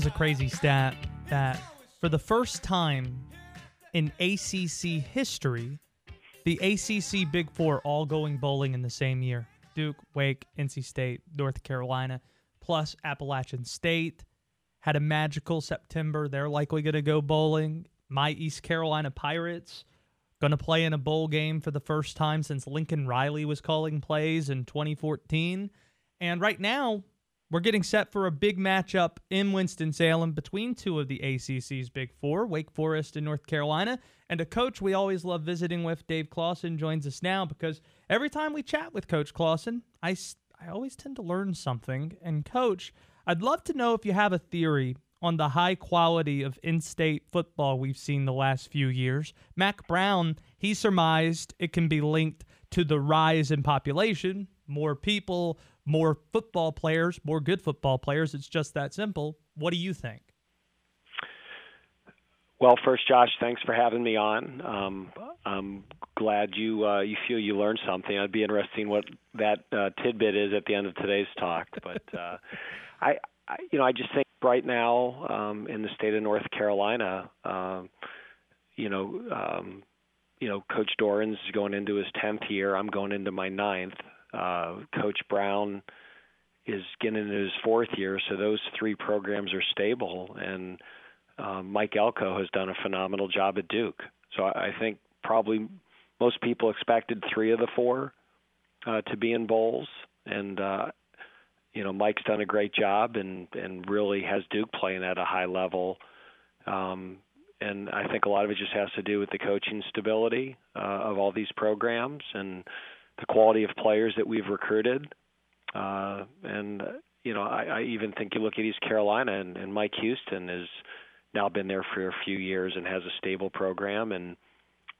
is a crazy stat that for the first time in ACC history, the ACC Big Four all going bowling in the same year Duke, Wake, NC State, North Carolina, plus Appalachian State. Had a magical September. They're likely going to go bowling. My East Carolina Pirates going to play in a bowl game for the first time since Lincoln Riley was calling plays in 2014. And right now, we're getting set for a big matchup in Winston-Salem between two of the ACC's Big Four, Wake Forest and North Carolina. And a coach we always love visiting with, Dave Clawson, joins us now because every time we chat with Coach Clawson, I, I always tend to learn something. And, Coach, I'd love to know if you have a theory on the high quality of in state football we've seen the last few years. Mack Brown, he surmised it can be linked to the rise in population, more people, more football players, more good football players. It's just that simple. What do you think? Well, first, Josh, thanks for having me on. Um, I'm glad you uh, you feel you learned something. I'd be interested in what that uh, tidbit is at the end of today's talk. But uh, I, I, you know, I just think right now um, in the state of North Carolina, um, you know, um, you know, Coach Doeren's going into his tenth year. I'm going into my ninth. Uh, Coach Brown is getting into his fourth year, so those three programs are stable. And uh, Mike Elko has done a phenomenal job at Duke. So I, I think probably most people expected three of the four uh, to be in bowls, and uh, you know Mike's done a great job and and really has Duke playing at a high level. Um, and I think a lot of it just has to do with the coaching stability uh, of all these programs and the quality of players that we've recruited. Uh, and you know, I, I even think you look at East Carolina and, and Mike Houston has now been there for a few years and has a stable program, and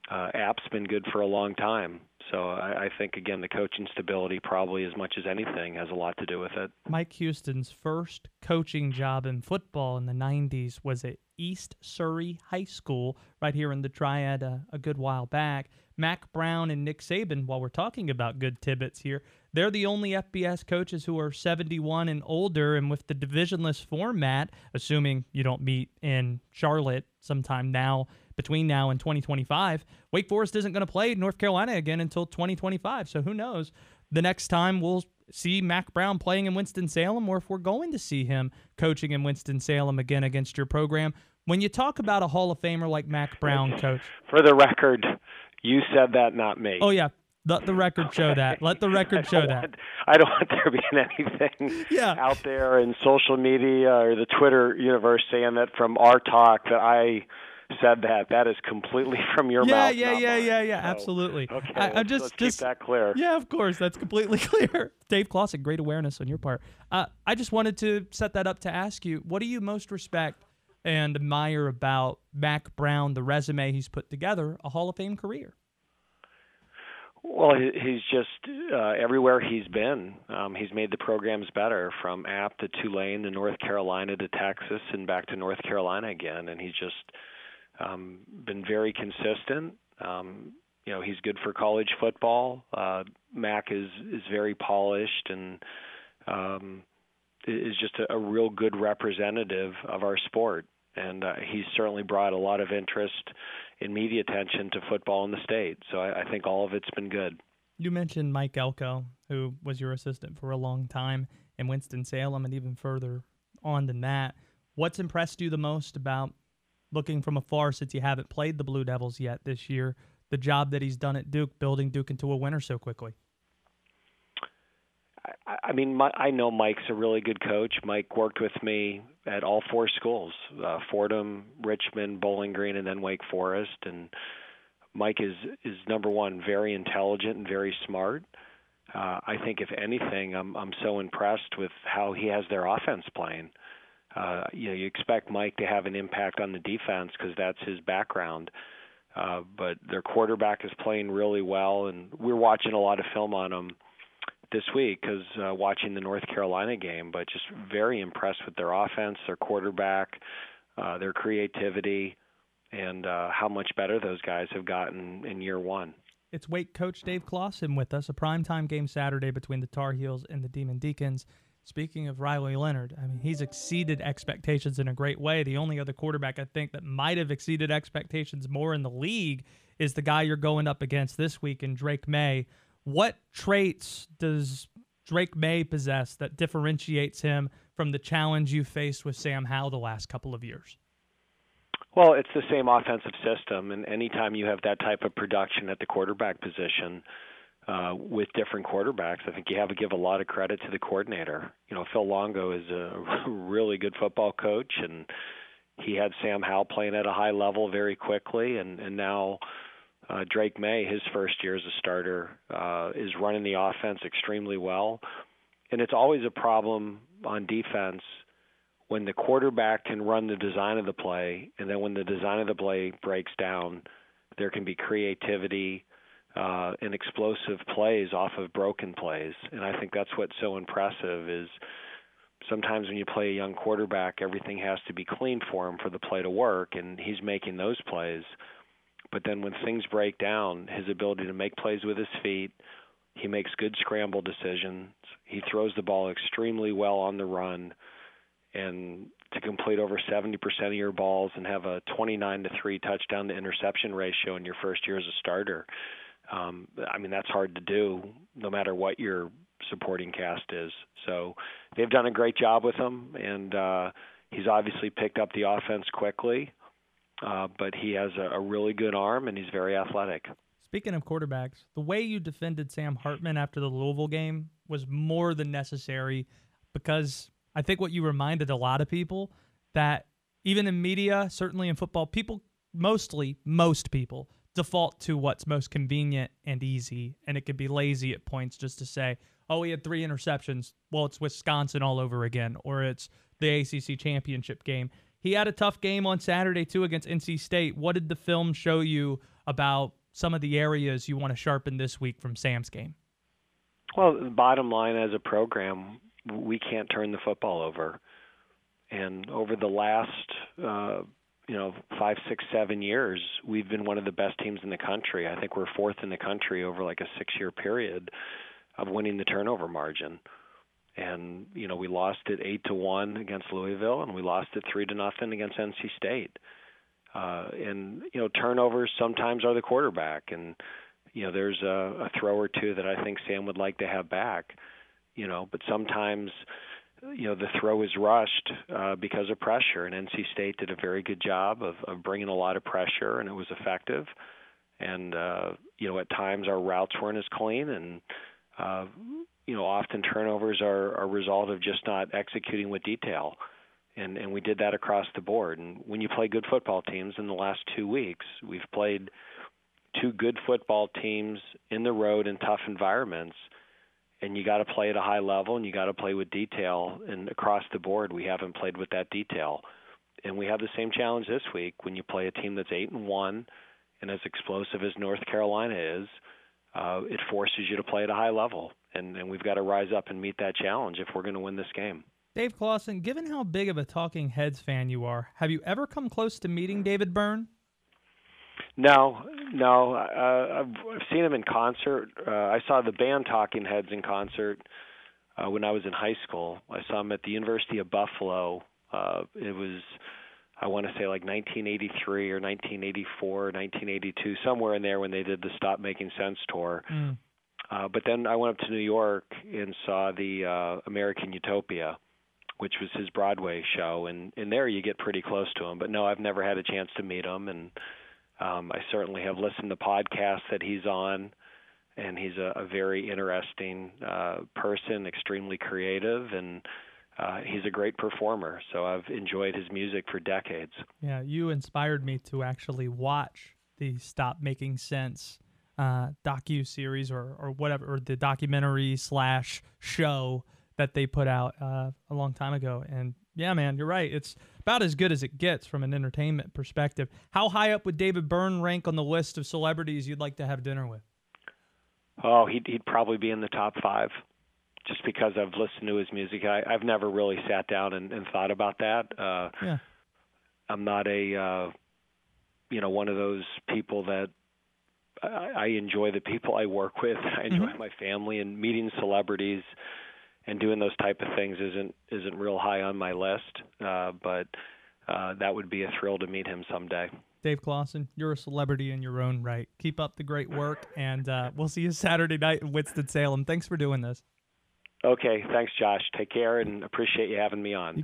uh, App's been good for a long time. So I, I think again the coaching stability probably as much as anything has a lot to do with it. Mike Houston's first coaching job in football in the '90s was at East Surry High School right here in the Triad uh, a good while back. Mack Brown and Nick Saban, while we're talking about good tidbits here, they're the only FBS coaches who are 71 and older. And with the divisionless format, assuming you don't meet in Charlotte sometime now, between now and 2025, Wake Forest isn't going to play North Carolina again until 2025. So who knows? The next time we'll see Mack Brown playing in Winston-Salem or if we're going to see him coaching in Winston-Salem again against your program. When you talk about a Hall of Famer like Mack Brown, coach. For the record, you said that, not me. Oh yeah, let the record show that. Let the record show that. Want, I don't want there being anything yeah. out there in social media or the Twitter universe saying that from our talk that I said that. That is completely from your yeah, mouth. Yeah, yeah, mine. yeah, yeah, so, absolutely. Okay, I, am just let's just keep that clear. Yeah, of course, that's completely clear. Dave Clawson, great awareness on your part. Uh, I just wanted to set that up to ask you, what do you most respect and admire about Mack Brown, the resume he's put together, a Hall of Fame career? Well, he's just uh, everywhere he's been. Um, he's made the programs better, from App to Tulane to North Carolina to Texas and back to North Carolina again. And he's just um, been very consistent. Um, you know, he's good for college football. Uh, Mack is is very polished and um, is just a, a real good representative of our sport. And uh, he's certainly brought a lot of interest in media attention to football in the state. So I, I think all of it's been good. You mentioned Mike Elko, who was your assistant for a long time in Winston-Salem and even further on than that. What's impressed you the most about looking from afar since you haven't played the Blue Devils yet this year, the job that he's done at Duke, building Duke into a winner so quickly? I, mean, my, I know Mike's a really good coach. Mike worked with me at all four schools: uh, Fordham, Richmond, Bowling Green, and then Wake Forest. And Mike is is number one, very intelligent and very smart. Uh, I think if anything, I'm I'm so impressed with how he has their offense playing. Uh, you know, you expect Mike to have an impact on the defense because that's his background. Uh, but their quarterback is playing really well, and we're watching a lot of film on him this week because uh, watching the North Carolina game, but just very impressed with their offense, their quarterback, uh, their creativity, and uh, how much better those guys have gotten in year one. It's Wake coach Dave Clawson with us. A primetime game Saturday between the Tar Heels and the Demon Deacons. speaking of Riley Leonard, I mean, he's exceeded expectations in a great way. The only other quarterback I think that might have exceeded expectations more in the league is the guy you're going up against this week in Drake Maye. What traits does Drake Maye possess that differentiates him from the challenge you faced with Sam Howell the last couple of years? Well, it's the same offensive system, and anytime you have that type of production at the quarterback position uh, with different quarterbacks, I think you have to give a lot of credit to the coordinator. You know, Phil Longo is a really good football coach, and he had Sam Howell playing at a high level very quickly, and and now uh, Drake Maye, his first year as a starter, uh, is running the offense extremely well, and it's always a problem on defense when the quarterback can run the design of the play, and then when the design of the play breaks down, there can be creativity uh, and explosive plays off of broken plays. And I think that's what's so impressive is sometimes when you play a young quarterback, everything has to be clean for him for the play to work, and he's making those plays. But then when things break down, his ability to make plays with his feet, he makes good scramble decisions. He throws the ball extremely well on the run and to complete over 70% of your balls and have a 29 to 3 touchdown to interception ratio in your first year as a starter. Um, I mean, that's hard to do no matter what your supporting cast is. So they've done a great job with him, and uh, he's obviously picked up the offense quickly. Uh, but he has a, a really good arm, and he's very athletic. Speaking of quarterbacks, the way you defended Sam Hartman after the Louisville game was more than necessary because I think what you reminded a lot of people that even in media, certainly in football, people mostly, most people default to what's most convenient and easy. And it could be lazy at points just to say, oh, he had three interceptions. Well, it's Wisconsin all over again, or it's the ACC championship game. He had a tough game on Saturday, too, against NC State. What did the film show you about some of the areas you want to sharpen this week from Sam's game? Well, the bottom line as a program, we can't turn the football over. And over the last, uh, you know, five, six, seven years, we've been one of the best teams in the country. I think we're fourth in the country over like a six-year period of winning the turnover margin. And you know, we lost it eight to one against Louisville, and we lost it three to nothing against NC State. Uh, and you know, turnovers sometimes are the quarterback, and you know, there's a, a throw or two that I think Sam would like to have back you know, but sometimes you know the throw is rushed uh, because of pressure, and NC State did a very good job of, of bringing a lot of pressure, and it was effective. And uh, you know, at times our routes weren't as clean, and uh, you know, often turnovers are a result of just not executing with detail. And and we did that across the board. And when you play good football teams in the last two weeks, we've played two good football teams in the road in tough environments and you got to play at a high level and you got to play with detail and across the board we haven't played with that detail and we have the same challenge this week when you play a team that's 8 and 1 and as explosive as North Carolina is uh, it forces you to play at a high level and and we've got to rise up and meet that challenge if we're going to win this game Dave Clawson, given how big of a Talking Heads fan you are, have you ever come close to meeting David Byrne? No, no. Uh, I've, I've seen him in concert. Uh, I saw the band Talking Heads in concert uh, when I was in high school. I saw him at the University of Buffalo. Uh, it was, I want to say, like 1983 or 1984, 1982, somewhere in there when they did the Stop Making Sense tour. Mm. Uh, but then I went up to New York and saw the uh, American Utopia, which was his Broadway show, and and there you get pretty close to him. But no, I've never had a chance to meet him, and um, I certainly have listened to podcasts that he's on, and he's a, a very interesting uh, person, extremely creative, and uh, he's a great performer. So I've enjoyed his music for decades. Yeah, you inspired me to actually watch the Stop Making Sense uh, docu series or or whatever, or the documentary slash show that they put out uh, a long time ago. And yeah, man, you're right. It's about as good as it gets from an entertainment perspective. How high up would David Byrne rank on the list of celebrities you'd like to have dinner with? Oh, he'd he'd probably be in the top five, just because I've listened to his music. I, I've never really sat down and, and thought about that. Uh, yeah. I'm not a, uh, you know, one of those people that I, I enjoy the people I work with. I enjoy mm-hmm. my family and meeting celebrities and doing those type of things isn't isn't real high on my list. Uh, but uh, that would be a thrill to meet him someday. Dave Clawson, you're a celebrity in your own right. Keep up the great work, and uh, we'll see you Saturday night in Winston Salem. Thanks for doing this. Okay, thanks, Josh. Take care, and appreciate you having me on.